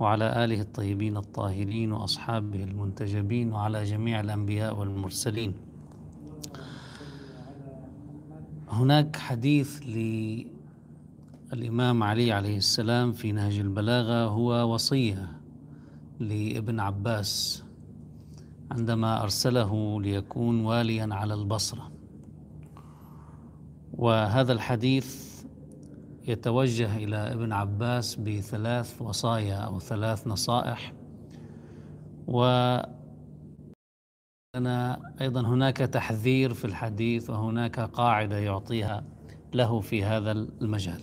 وعلى آله الطيبين الطاهرين وأصحابه المنتجبين وعلى جميع الأنبياء والمرسلين. هناك حديث للإمام علي عليه السلام في نهج البلاغة هو وصية لابن عباس عندما أرسله ليكون واليا على البصرة. وهذا الحديث يتوجه إلى ابن عباس بثلاث وصايا أو ثلاث نصائح. و أيضا هناك تحذير في الحديث وهناك قاعدة يعطيها له في هذا المجال.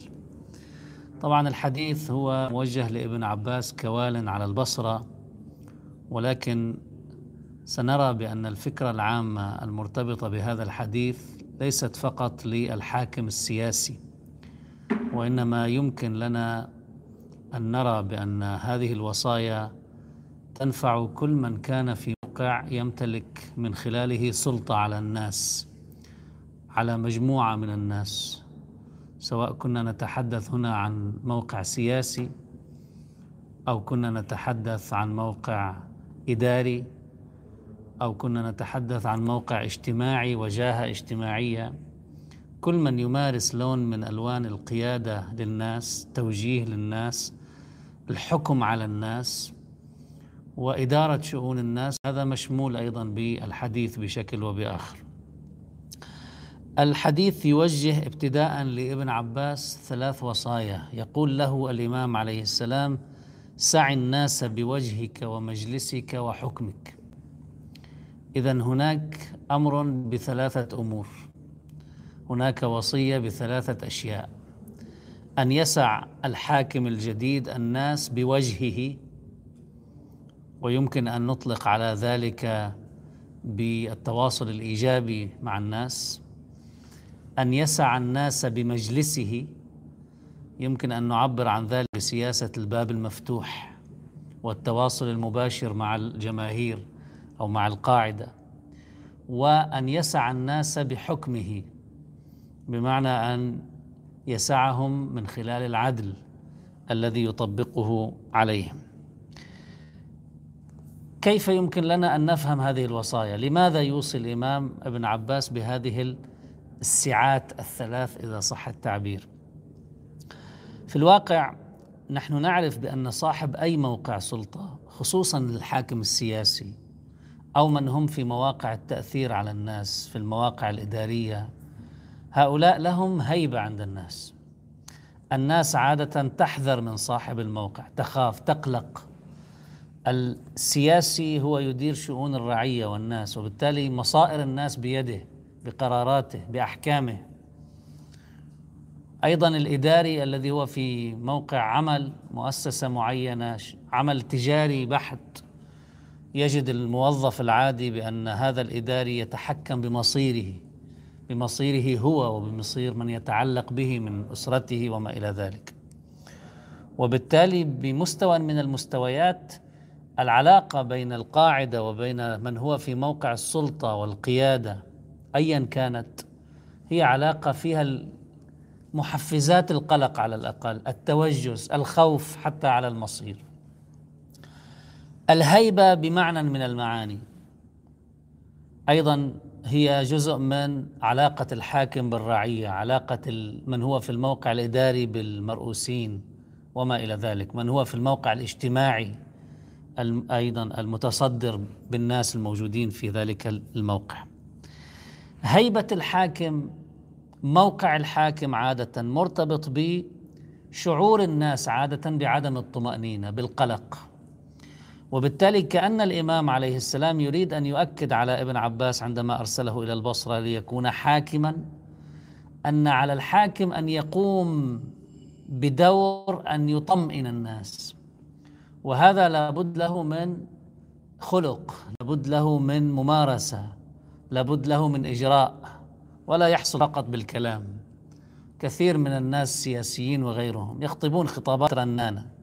طبعا الحديث هو موجه لابن عباس كوال على البصرة ولكن سنرى بأن الفكرة العامة المرتبطة بهذا الحديث ليست فقط للحاكم السياسي. وإنما يمكن لنا أن نرى بأن هذه الوصايا تنفع كل من كان في موقع يمتلك من خلاله سلطة على الناس على مجموعة من الناس. سواء كنا نتحدث هنا عن موقع سياسي أو كنا نتحدث عن موقع إداري أو كنا نتحدث عن موقع اجتماعي وجاهة اجتماعية. كل من يمارس لون من ألوان القيادة للناس توجيه للناس الحكم على الناس وإدارة شؤون الناس هذا مشمول أيضا بالحديث بشكل وبآخر. الحديث يوجه ابتداء لابن عباس ثلاث وصايا. يقول له الإمام عليه السلام سع الناس بوجهك ومجلسك وحكمك. اذا هناك أمر بثلاثة أمور. هناك وصية بثلاثة أشياء. أن يسع الحاكم الجديد الناس بوجهه ويمكن أن نطلق على ذلك بالتواصل الإيجابي مع الناس. أن يسع الناس بمجلسه يمكن أن نعبر عن ذلك بسياسة الباب المفتوح والتواصل المباشر مع الجماهير أو مع القاعدة. وأن يسع الناس بحكمه بمعنى أن يسعهم من خلال العدل الذي يطبقه عليهم. كيف يمكن لنا أن نفهم هذه الوصايا؟ لماذا يوصي الإمام ابن عباس بهذه السعات الثلاث إذا صح التعبير؟ في الواقع نحن نعرف بأن صاحب أي موقع سلطة خصوصا الحاكم السياسي أو من هم في مواقع التأثير على الناس في المواقع الإدارية هؤلاء لهم هيبة عند الناس. الناس عادة تحذر من صاحب الموقع تخاف تقلق. السياسي هو يدير شؤون الرعية والناس وبالتالي مصائر الناس بيده بقراراته بأحكامه. أيضا الإداري الذي هو في موقع عمل مؤسسة معينة عمل تجاري بحت يجد الموظف العادي بأن هذا الإداري يتحكم بمصيره. بمصيره هو وبمصير من يتعلق به من أسرته وما إلى ذلك. وبالتالي بمستوى من المستويات العلاقة بين القاعدة وبين من هو في موقع السلطة والقيادة ايا كانت هي علاقة فيها محفزات القلق على الأقل التوجس الخوف حتى على المصير. الهيبة بمعنى من المعاني. أيضا هي جزء من علاقة الحاكم بالرعية علاقة من هو في الموقع الإداري بالمرؤوسين وما إلى ذلك من هو في الموقع الاجتماعي أيضا المتصدر بالناس الموجودين في ذلك الموقع. هيبة الحاكم موقع الحاكم عادة مرتبط بشعور الناس عادة بعدم الطمأنينة بالقلق. وبالتالي كأن الإمام عليه السلام يريد أن يؤكد على ابن عباس عندما أرسله إلى البصرة ليكون حاكما أن على الحاكم أن يقوم بدور أن يطمئن الناس. وهذا لابد له من خلق لابد له من ممارسة لابد له من إجراء ولا يحصل فقط بالكلام. كثير من الناس السياسيين وغيرهم يخطبون خطابات رنانة.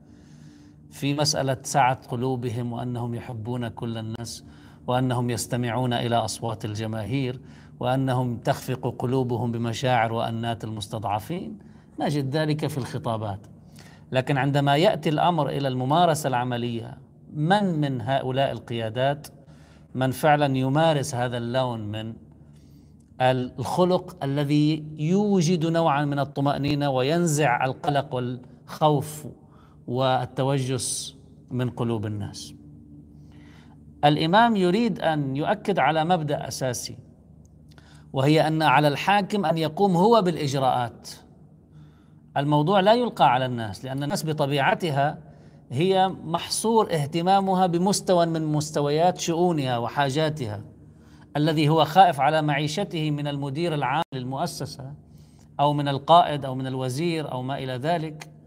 في مسألة سعة قلوبهم وأنهم يحبون كل الناس وأنهم يستمعون إلى أصوات الجماهير وأنهم تخفق قلوبهم بمشاعر وأنات المستضعفين. نجد ذلك في الخطابات. لكن عندما يأتي الأمر إلى الممارسة العملية من من هؤلاء القيادات من فعلا يمارس هذا اللون من الخلق الذي يوجد نوعا من الطمأنينة وينزع القلق والخوف والتوجس من قلوب الناس. الإمام يريد أن يؤكد على مبدأ أساسي وهي أن على الحاكم أن يقوم هو بالإجراءات. الموضوع لا يلقى على الناس لأن الناس بطبيعتها هي محصور اهتمامها بمستوى من مستويات شؤونها وحاجاتها الذي هو خائف على معيشته من المدير العام للمؤسسة أو من القائد أو من الوزير أو ما إلى ذلك.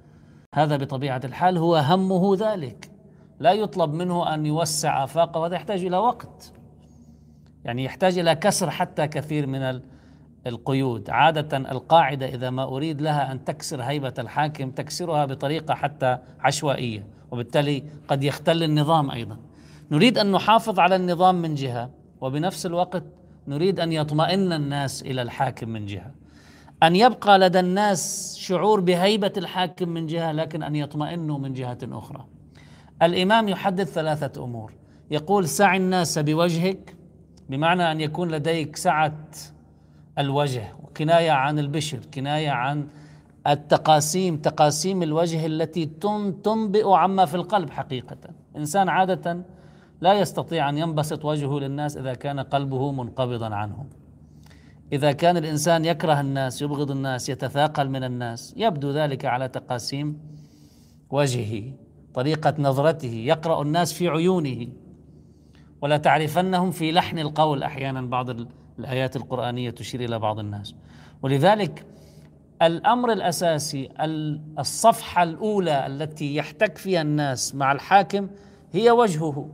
هذا بطبيعة الحال هو همه ذلك. لا يطلب منه أن يوسع آفاقه وهذا يحتاج إلى وقت. يعني يحتاج إلى كسر حتى كثير من القيود. عادة القاعدة إذا ما أريد لها أن تكسر هيبة الحاكم تكسرها بطريقة حتى عشوائية وبالتالي قد يختل النظام أيضا. نريد أن نحافظ على النظام من جهة وبنفس الوقت نريد أن يطمئن الناس إلى الحاكم من جهة. أن يبقى لدى الناس شعور بهيبة الحاكم من جهة لكن أن يطمئنوا من جهة أخرى. الإمام يحدد ثلاثة أمور. يقول سع الناس بوجهك بمعنى أن يكون لديك سعة الوجه وكنايه عن البشر كناية عن التقاسيم تقاسيم الوجه التي تنبئ عما في القلب حقيقة. إنسان عادة لا يستطيع أن ينبسط وجهه للناس إذا كان قلبه منقبضا عنهم. إذا كان الإنسان يكره الناس يبغض الناس يتثاقل من الناس يبدو ذلك على تقاسيم وجهه طريقة نظرته يقرأ الناس في عيونه. ولا تعرفنهم في لحن القول. أحيانا بعض الآيات القرآنية تشير إلى بعض الناس. ولذلك الأمر الأساسي الصفحة الأولى التي يحتك فيها الناس مع الحاكم هي وجهه.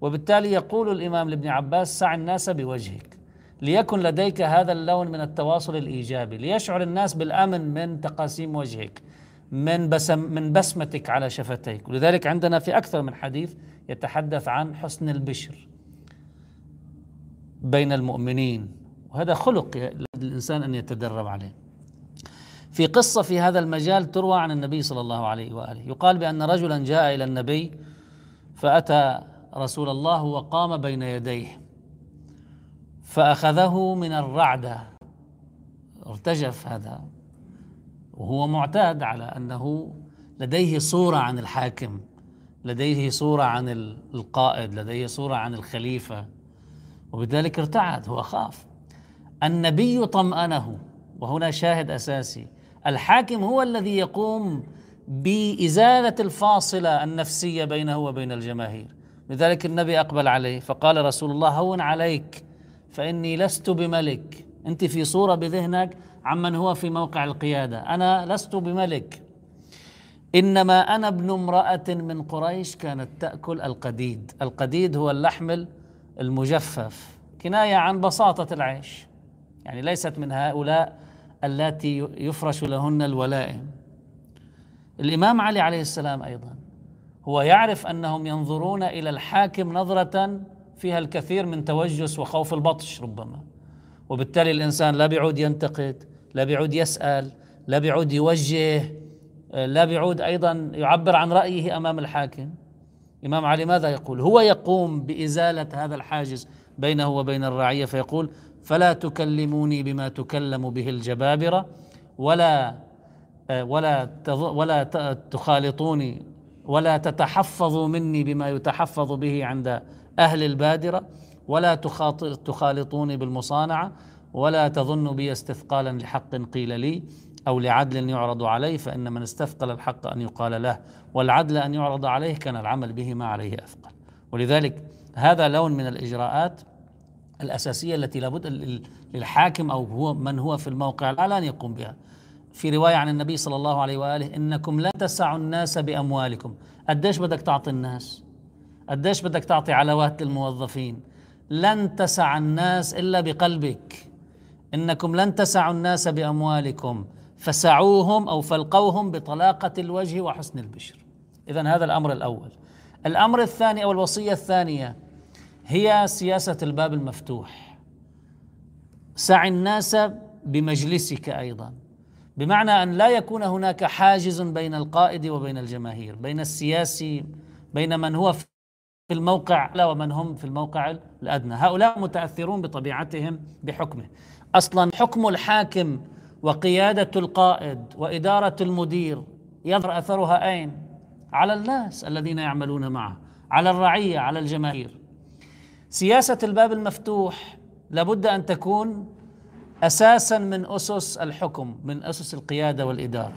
وبالتالي يقول الإمام لابن عباس سع الناس بوجهك. ليكن لديك هذا اللون من التواصل الإيجابي ليشعر الناس بالأمن من تقاسيم وجهك من بسم من بسمتك على شفتيك. ولذلك عندنا في أكثر من حديث يتحدث عن حسن البشر بين المؤمنين. وهذا خلق للانسان أن يتدرب عليه. في قصة في هذا المجال تروى عن النبي صلى الله عليه وآله. يقال بأن رجلا جاء إلى النبي فأتى رسول الله وقام بين يديه. فأخذه من الرعدة. ارتجف هذا. وهو معتاد على أنه لديه صورة عن الحاكم لديه صورة عن القائد لديه صورة عن الخليفة. وبذلك ارتعد هو خاف. النبي طمأنه وهنا شاهد أساسي. الحاكم هو الذي يقوم بإزالة الفاصلة النفسية بينه وبين الجماهير. لذلك النبي أقبل عليه فقال رسول الله هون عليك. فإني لست بملك. أنت في صورة بذهنك عمن هو في موقع القيادة. أنا لست بملك. إنما أنا ابن امرأة من قريش كانت تأكل القديد. القديد هو اللحم المجفف. كناية عن بساطة العيش. يعني ليست من هؤلاء اللاتي يفرش لهن الولائم. الإمام علي عليه السلام أيضا هو يعرف أنهم ينظرون إلى الحاكم نظرة فيها الكثير من توجس وخوف البطش ربما. وبالتالي الإنسان لا بيعود ينتقد لا بيعود يسأل لا بيعود يوجه لا بيعود أيضا يعبر عن رأيه أمام الحاكم. إمام علي ماذا يقول؟ هو يقوم بإزالة هذا الحاجز بينه وبين الرعية فيقول فلا تكلموني بما تكلم به الجبابرة ولا ولا ولا تخالطوني ولا تتحفظوا مني بما يتحفظ به عند أهل البادرة ولا تخالطوني بالمصانعة ولا تظن بي استثقالا لحق قيل لي أو لعدل يعرض عليه فإن من استثقل الحق أن يقال له والعدل أن يعرض عليه كان العمل به ما عليه أثقل. ولذلك هذا لون من الإجراءات الأساسية التي لابد للحاكم أو هو من هو في الموقع الاعلى أن يقوم بها. في رواية عن النبي صلى الله عليه وآله إنكم لا تسعوا الناس بأموالكم. قديش بدك تعطي الناس؟ قديش بدك تعطي علاوات للموظفين؟ لن تسع الناس إلا بقلبك. إنكم لن تسعوا الناس بأموالكم فسعوهم أو فلقوهم بطلاقة الوجه وحسن البشر. اذا هذا الأمر الأول. الأمر الثاني أو الوصية الثانية هي سياسة الباب المفتوح. سع الناس بمجلسك أيضا. بمعنى أن لا يكون هناك حاجز بين القائد وبين الجماهير بين السياسي بين من هو في الموقع لا ومن هم في الموقع الأدنى. هؤلاء متأثرون بطبيعتهم بحكمه. أصلا حكم الحاكم وقيادة القائد وإدارة المدير يظهر أثرها أين؟ على الناس الذين يعملون معه على الرعية على الجماهير. سياسة الباب المفتوح لابد أن تكون أساسا من أسس الحكم من أسس القيادة والإدارة.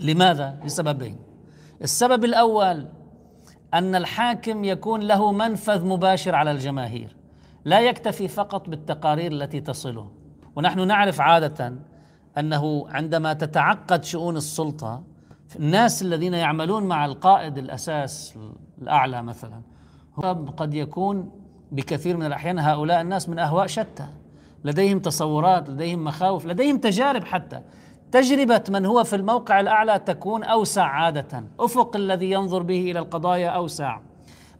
لماذا؟ لسببين. السبب الأول أن الحاكم يكون له منفذ مباشر على الجماهير. لا يكتفي فقط بالتقارير التي تصله. ونحن نعرف عادة أنه عندما تتعقد شؤون السلطة الناس الذين يعملون مع القائد الأساس الأعلى مثلا قد يكون بكثير من الأحيان هؤلاء الناس من أهواء شتى. لديهم تصورات لديهم مخاوف لديهم تجارب حتى. تجربة من هو في الموقع الأعلى تكون أوسع عادة. أفق الذي ينظر به إلى القضايا أوسع.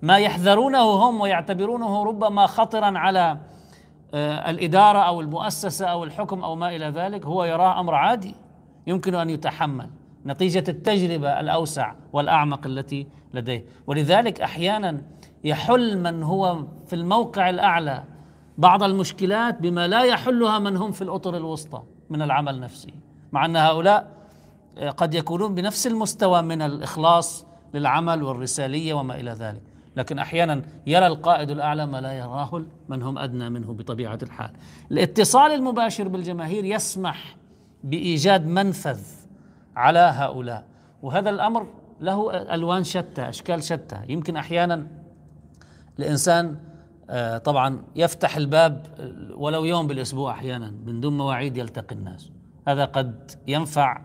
ما يحذرونه هم ويعتبرونه ربما خطرا على آه، الإدارة أو المؤسسة أو الحكم أو ما إلى ذلك. هو يراه أمر عادي. يمكن أن يتحمل. نتيجة التجربة الأوسع والأعمق التي لديه. ولذلك أحيانا يحل من هو في الموقع الأعلى بعض المشكلات بما لا يحلها من هم في الأطر الوسطى من العمل نفسه. مع أن هؤلاء آه، قد يكونون بنفس المستوى من الإخلاص للعمل والرسالية وما إلى ذلك. لكن أحيانا يرى القائد الأعلى ما لا يراه من هم أدنى منه بطبيعة الحال. الاتصال المباشر بالجماهير يسمح بإيجاد منفذ على هؤلاء. وهذا الأمر له ألوان شتى أشكال شتى. يمكن أحيانا الإنسان آه، طبعا يفتح الباب ولو يوم بالأسبوع أحيانا من دون مواعيد يلتقي الناس. هذا قد ينفع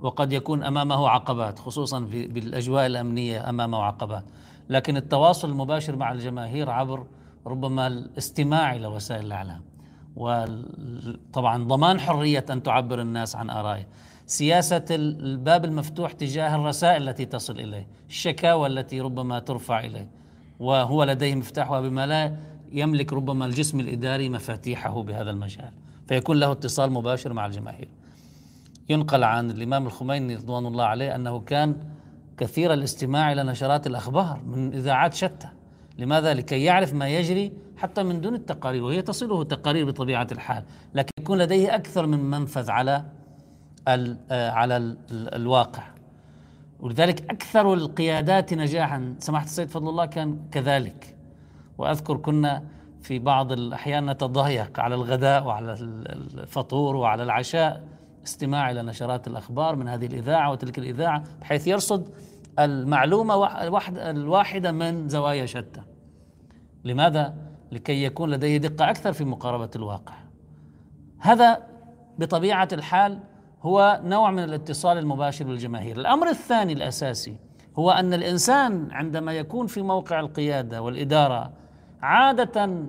وقد يكون أمامه عقبات خصوصا بالأجواء الأمنية أمامه عقبات. لكن التواصل المباشر مع الجماهير عبر ربما الاستماع إلى وسائل الإعلام. وطبعا ضمان حرية أن تعبر الناس عن آرائه. سياسة الباب المفتوح تجاه الرسائل التي تصل إليه الشكاوى التي ربما ترفع إليه. وهو لديه مفتاحها بما لا يملك ربما الجسم الإداري مفاتيحه بهذا المجال. فيكون له اتصال مباشر مع الجماهير. ينقل عن الإمام الخميني رضوان الله عليه أنه كان كثير الاستماع إلى نشرات الأخبار من إذاعات شتى. لماذا؟ لكي يعرف ما يجري حتى من دون التقارير وهي تصله تقارير بطبيعة الحال. لكن يكون لديه أكثر من منفذ على آه، على الواقع. ولذلك أكثر القيادات نجاحا سماحة السيد فضل الله كان كذلك. وأذكر كنا في بعض الأحيان نتضايق على الغداء وعلى الفطور وعلى العشاء. استماع إلى نشرات الأخبار من هذه الإذاعة وتلك الإذاعة بحيث يرصد المعلومة الواحدة من زوايا شتى. لماذا؟ لكي يكون لديه دقة أكثر في مقاربة الواقع. هذا بطبيعة الحال هو نوع من الاتصال المباشر بالجماهير الأمر الثاني الأساسي هو أن الإنسان عندما يكون في موقع القيادة والإدارة عادة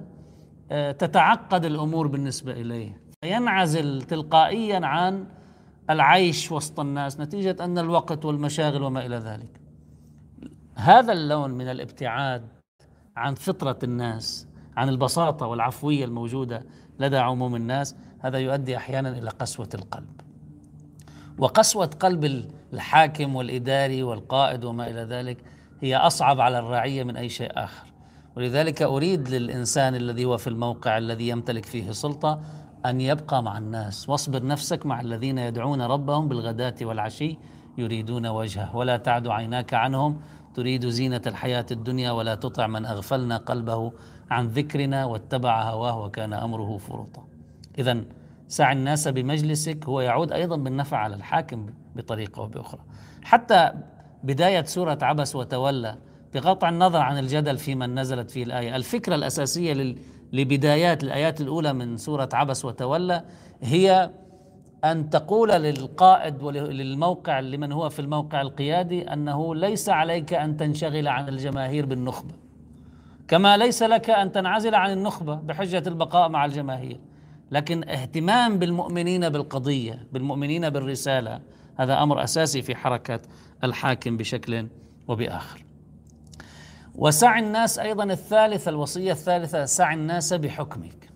آه، تتعقد الأمور بالنسبة إليه ينعزل تلقائيا عن العيش وسط الناس نتيجة أن الوقت والمشاغل وما إلى ذلك. هذا اللون من الابتعاد عن فطرة الناس عن البساطة والعفوية الموجودة لدى عموم الناس هذا يؤدي أحيانا إلى قسوة القلب. وقسوة قلب الحاكم والإداري والقائد وما إلى ذلك هي أصعب على الرعية من أي شيء آخر. ولذلك أريد للإنسان الذي هو في الموقع الذي يمتلك فيه سلطة أن يبقى مع الناس. واصبر نفسك مع الذين يدعون ربهم بالغداة والعشي يريدون وجهه. ولا تعد عيناك عنهم. تريد زينة الحياة الدنيا ولا تطع من أغفلنا قلبه عن ذكرنا واتبع هواه وكان أمره فرطا إذا سع الناس بمجلسك. هو يعود أيضا بالنفع على الحاكم بطريقة أو بأخرى. حتى بداية سورة عبس وتولى بقطع النظر عن الجدل في من نزلت فيه الآية الفكرة الأساسية لبدايات الآيات الأولى من سورة عبس وتولى هي أن تقول للقائد وللموقع لمن هو في الموقع القيادي أنه ليس عليك أن تنشغل عن الجماهير بالنخبة. كما ليس لك أن تنعزل عن النخبة بحجة البقاء مع الجماهير. لكن اهتمام بالمؤمنين بالقضية بالمؤمنين بالرسالة هذا أمر أساسي في حركة الحاكم بشكل وبآخر. وسع الناس أيضا الثالثه الوصية الثالثة سع الناس بحكمك.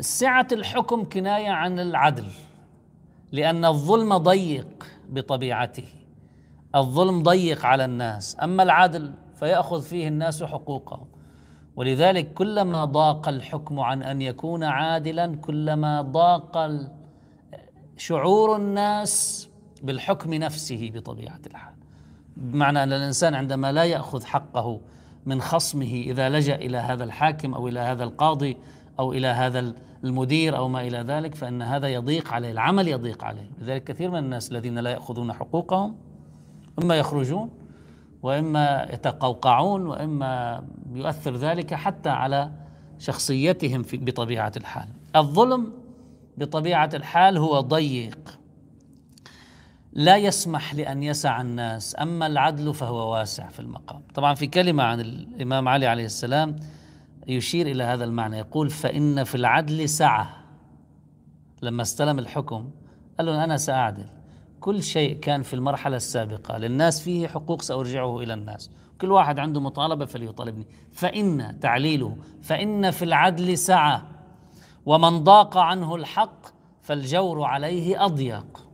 سعة الحكم كناية عن العدل لأن الظلم ضيق بطبيعته. الظلم ضيق على الناس. أما العدل فيأخذ فيه الناس حقوقهم ولذلك كلما ضاق الحكم عن أن يكون عادلا كلما ضاق شعور الناس بالحكم نفسه بطبيعة الحال. بمعنى أن الإنسان عندما لا يأخذ حقه من خصمه إذا لجأ إلى هذا الحاكم أو إلى هذا القاضي أو إلى هذا المدير أو ما إلى ذلك فإن هذا يضيق عليه العمل يضيق عليه. لذلك كثير من الناس الذين لا يأخذون حقوقهم إما يخرجون وإما يتقوقعون وإما يؤثر ذلك حتى على شخصيتهم في بطبيعة الحال. الظلم بطبيعة الحال هو ضيق. لا يسمح لأن يسع الناس أما العدل فهو واسع في المقام. طبعا في كلمة عن الإمام علي عليه السلام يشير إلى هذا المعنى يقول فإن في العدل سعة. لما استلم الحكم قال له أنا سأعدل. كل شيء كان في المرحلة السابقة للناس فيه حقوق سأرجعه إلى الناس. كل واحد عنده مطالبة فليطالبني. فإن تعليله فإن في العدل سعة. ومن ضاق عنه الحق فالجور عليه أضيق.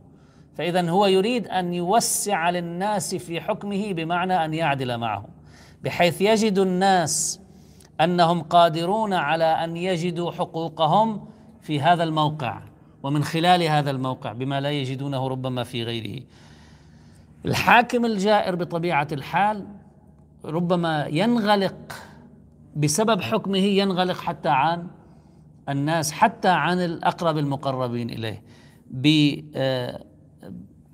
فإذا هو يريد أن يوسع للناس في حكمه بمعنى أن يعدل معهم بحيث يجد الناس أنهم قادرون على أن يجدوا حقوقهم في هذا الموقع ومن خلال هذا الموقع بما لا يجدونه ربما في غيره. الحاكم الجائر بطبيعة الحال ربما ينغلق بسبب حكمه ينغلق حتى عن الناس حتى عن الأقرب المقربين إليه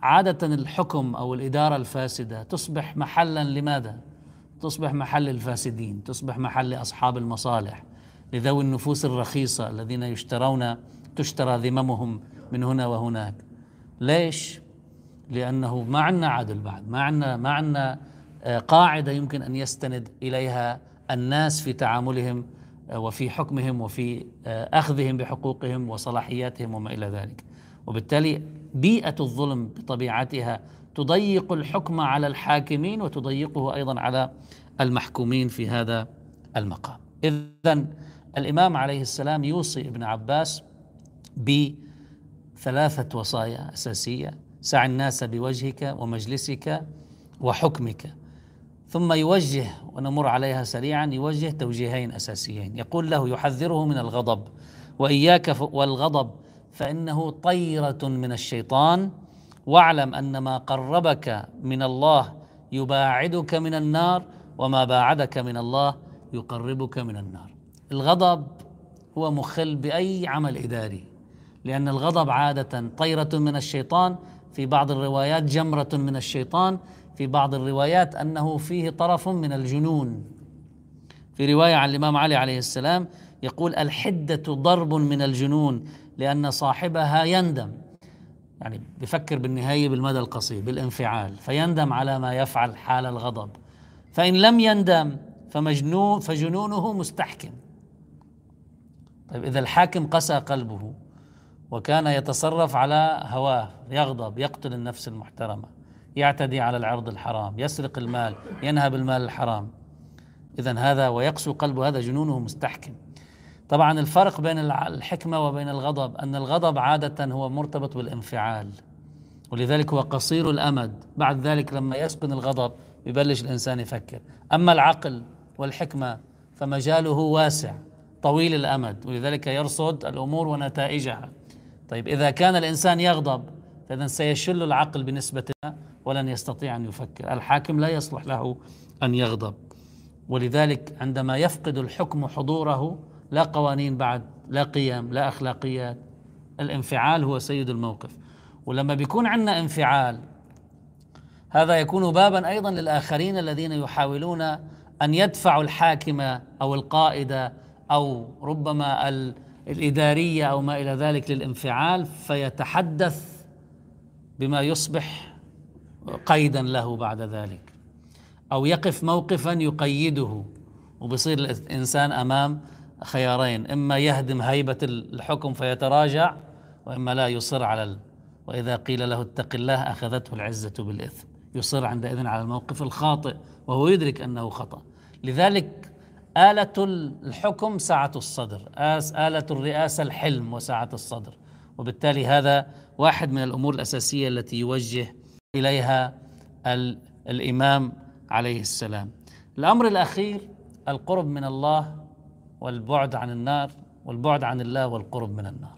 عادة الحكم أو الإدارة الفاسدة تصبح محلا لماذا؟ تصبح محل الفاسدين تصبح محل أصحاب المصالح لذوي النفوس الرخيصة الذين يشترون تشترى ذممهم من هنا وهناك ليش؟ لأنه ما عندنا عدل بعد ما عندنا ما عندنا آه، قاعدة يمكن أن يستند إليها الناس في تعاملهم آه، وفي حكمهم وفي آه، أخذهم بحقوقهم وصلاحياتهم وما إلى ذلك وبالتالي بيئة الظلم بطبيعتها تضيق الحكم على الحاكمين وتضيقه أيضا على المحكومين في هذا المقام. إذا الإمام عليه السلام يوصي ابن عباس بثلاثة وصايا أساسية سع الناس بوجهك ومجلسك وحكمك. ثم يوجه ونمر عليها سريعا يوجه توجيهين أساسيين. يقول له يحذره من الغضب وإياك والغضب فإنه طيرة من الشيطان. واعلم أن ما قربك من الله يباعدك من النار وما باعدك من الله يقربك من النار. الغضب هو مخل بأي عمل إداري لأن الغضب عادة طيرة من الشيطان. في بعض الروايات جمرة من الشيطان في بعض الروايات أنه فيه طرف من الجنون. في رواية عن الإمام علي عليه السلام يقول الحدة ضرب من الجنون لأن صاحبها يندم. يعني بفكر بالنهاية بالمدى القصير بالانفعال. فيندم على ما يفعل حال الغضب. فإن لم يندم فمجنون فجنونه مستحكم. طيب إذا الحاكم قسى قلبه وكان يتصرف على هواه يغضب يقتل النفس المحترمة يعتدي على العرض الحرام يسرق المال ينهب المال الحرام إذا هذا ويقسو قلبه هذا جنونه مستحكم. طبعا الفرق بين الحكمة وبين الغضب أن الغضب عادة هو مرتبط بالانفعال ولذلك هو قصير الأمد. بعد ذلك لما يسكن الغضب يبلش الإنسان يفكر. أما العقل والحكمة فمجاله واسع طويل الأمد ولذلك يرصد الأمور ونتائجها. طيب إذا كان الإنسان يغضب فإذا سيشل العقل بنسبة ولن يستطيع أن يفكر. الحاكم لا يصلح له أن يغضب. ولذلك عندما يفقد الحكم حضوره لا قوانين بعد لا قيم لا أخلاقيات. الانفعال هو سيد الموقف. ولما بيكون عندنا انفعال هذا يكون بابا أيضا للآخرين الذين يحاولون أن يدفعوا الحاكم أو القائد أو ربما الإدارية أو ما إلى ذلك للانفعال فيتحدث بما يصبح قيدا له بعد ذلك. أو يقف موقفا يقيده وبصير الإنسان أمام خيارين إما يهدم هيبة الحكم فيتراجع وإما لا يصر على ال... وإذا قيل له اتق الله أخذته العزة بالإثم. يصر عندئذ على الموقف الخاطئ وهو يدرك أنه خطأ. لذلك آلة الحكم سعة الصدر آلة الرئاسة الحلم وسعة الصدر. وبالتالي هذا واحد من الأمور الأساسية التي يوجه إليها الإمام عليه السلام. الأمر الأخير القرب من الله والبعد عن النار والبعد عن الله والقرب من النار.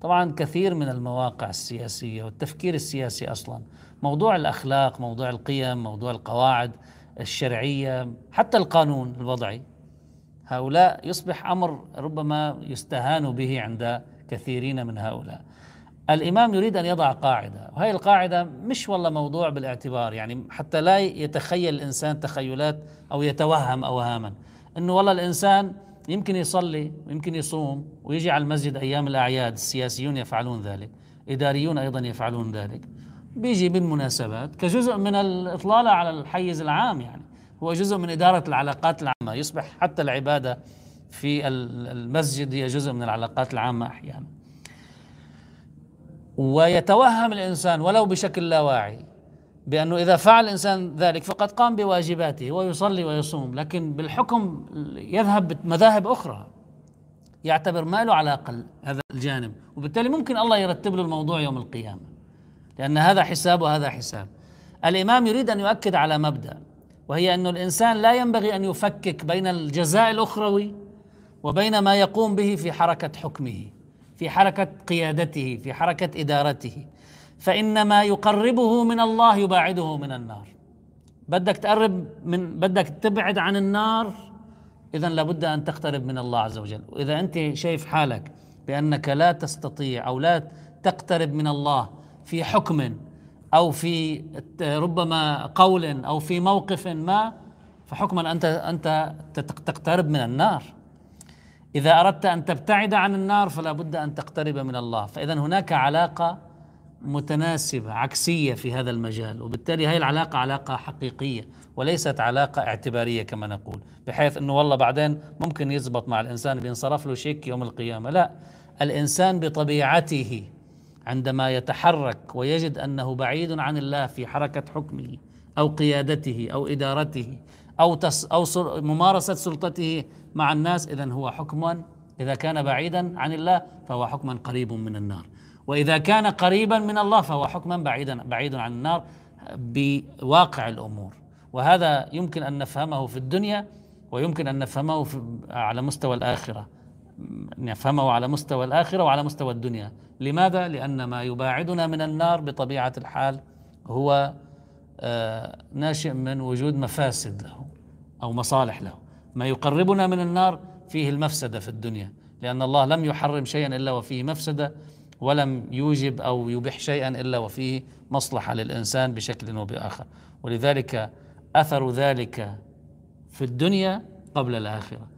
طبعا كثير من المواقع السياسية والتفكير السياسي أصلا موضوع الأخلاق، موضوع القيم، موضوع القواعد الشرعية، حتى القانون الوضعي هؤلاء يصبح أمر ربما يستهان به عند كثيرين من هؤلاء. الإمام يريد أن يضع قاعدة، وهي القاعدة مش والله موضوع بالاعتبار، يعني حتى لا يتخيل الإنسان تخيلات أو يتوهم اوهاما، إنه والله الإنسان يمكن يصلي ويمكن يصوم ويجي على المسجد أيام الأعياد، السياسيون يفعلون ذلك، إداريون أيضا يفعلون ذلك. بيجي بالمناسبات كجزء من الإطلالة على الحيز العام يعني. هو جزء من إدارة العلاقات العامة يصبح حتى العبادة في المسجد هي جزء من العلاقات العامة أحيانا ويتوهم الإنسان ولو بشكل لا واعي بأنه إذا فعل الإنسان ذلك فقد قام بواجباته ويصلي ويصوم لكن بالحكم يذهب بمذاهب أخرى. يعتبر ما له علاقة هذا الجانب. وبالتالي ممكن الله يرتب له الموضوع يوم القيامة. لأن هذا حساب وهذا حساب. الإمام يريد أن يؤكد على مبدأ وهي أن الإنسان لا ينبغي أن يفكك بين الجزاء الأخروي وبين ما يقوم به في حركة حكمه في حركة قيادته في حركة إدارته. فإن ما يقربه من الله يباعده من النار. بدك تقرب من بدك تبعد عن النار إذا لابد أن تقترب من الله عز وجل. وإذا أنت شايف حالك بأنك لا تستطيع أو لا تقترب من الله في حكم أو في ربما قول أو في موقف ما فحكما أنت أنت تقترب من النار. إذا أردت أن تبتعد عن النار فلا بد أن تقترب من الله. فإذا هناك علاقة متناسبة عكسية في هذا المجال وبالتالي هذه العلاقة علاقة حقيقية وليست علاقة اعتبارية كما نقول بحيث إنه والله بعدين ممكن يزبط مع الإنسان بينصرف له شيك يوم القيامة. لا الإنسان بطبيعته عندما يتحرك ويجد أنه بعيد عن الله في حركة حكمه أو قيادته أو إدارته أو تس أو ممارسة سلطته مع الناس اذا هو حكما إذا كان بعيدا عن الله فهو حكما قريب من النار. وإذا كان قريبا من الله فهو حكما بعيدا بعيد عن النار بواقع الأمور. وهذا يمكن أن نفهمه في الدنيا ويمكن أن نفهمه في على مستوى الآخرة. نفهمه على مستوى الآخرة وعلى مستوى الدنيا. لماذا؟ لأن ما يباعدنا من النار بطبيعة الحال هو آه، ناشئ من وجود مفاسد له أو مصالح له. ما يقربنا من النار فيه المفسدة في الدنيا لأن الله لم يحرم شيئا إلا وفيه مفسدة. ولم يوجب أو يبح شيئا إلا وفيه مصلحة للإنسان بشكل وبآخر ولذلك أثر ذلك في الدنيا قبل الآخرة.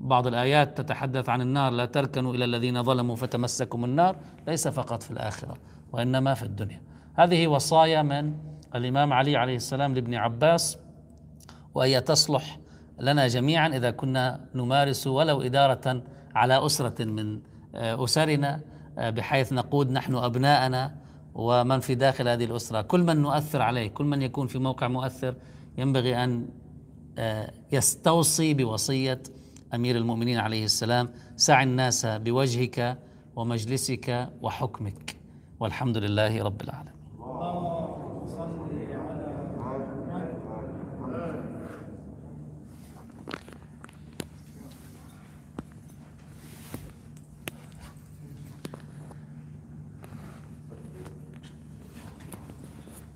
بعض الآيات تتحدث عن النار لا تركنوا إلى الذين ظلموا فتمسكم النار ليس فقط في الآخرة وإنما في الدنيا. هذه وصايا من الإمام علي عليه السلام لابن عباس وهي تصلح لنا جميعا إذا كنا نمارس ولو إدارة على أسرة من آه، أسرنا. آه، بحيث نقود نحن أبناءنا ومن في داخل هذه الأسرة. كل من نؤثر عليه كل من يكون في موقع مؤثر ينبغي أن آه، يستوصي بوصية أمير المؤمنين عليه السلام. سع الناس بوجهك ومجلسك وحكمك. والحمد لله رب العالمين.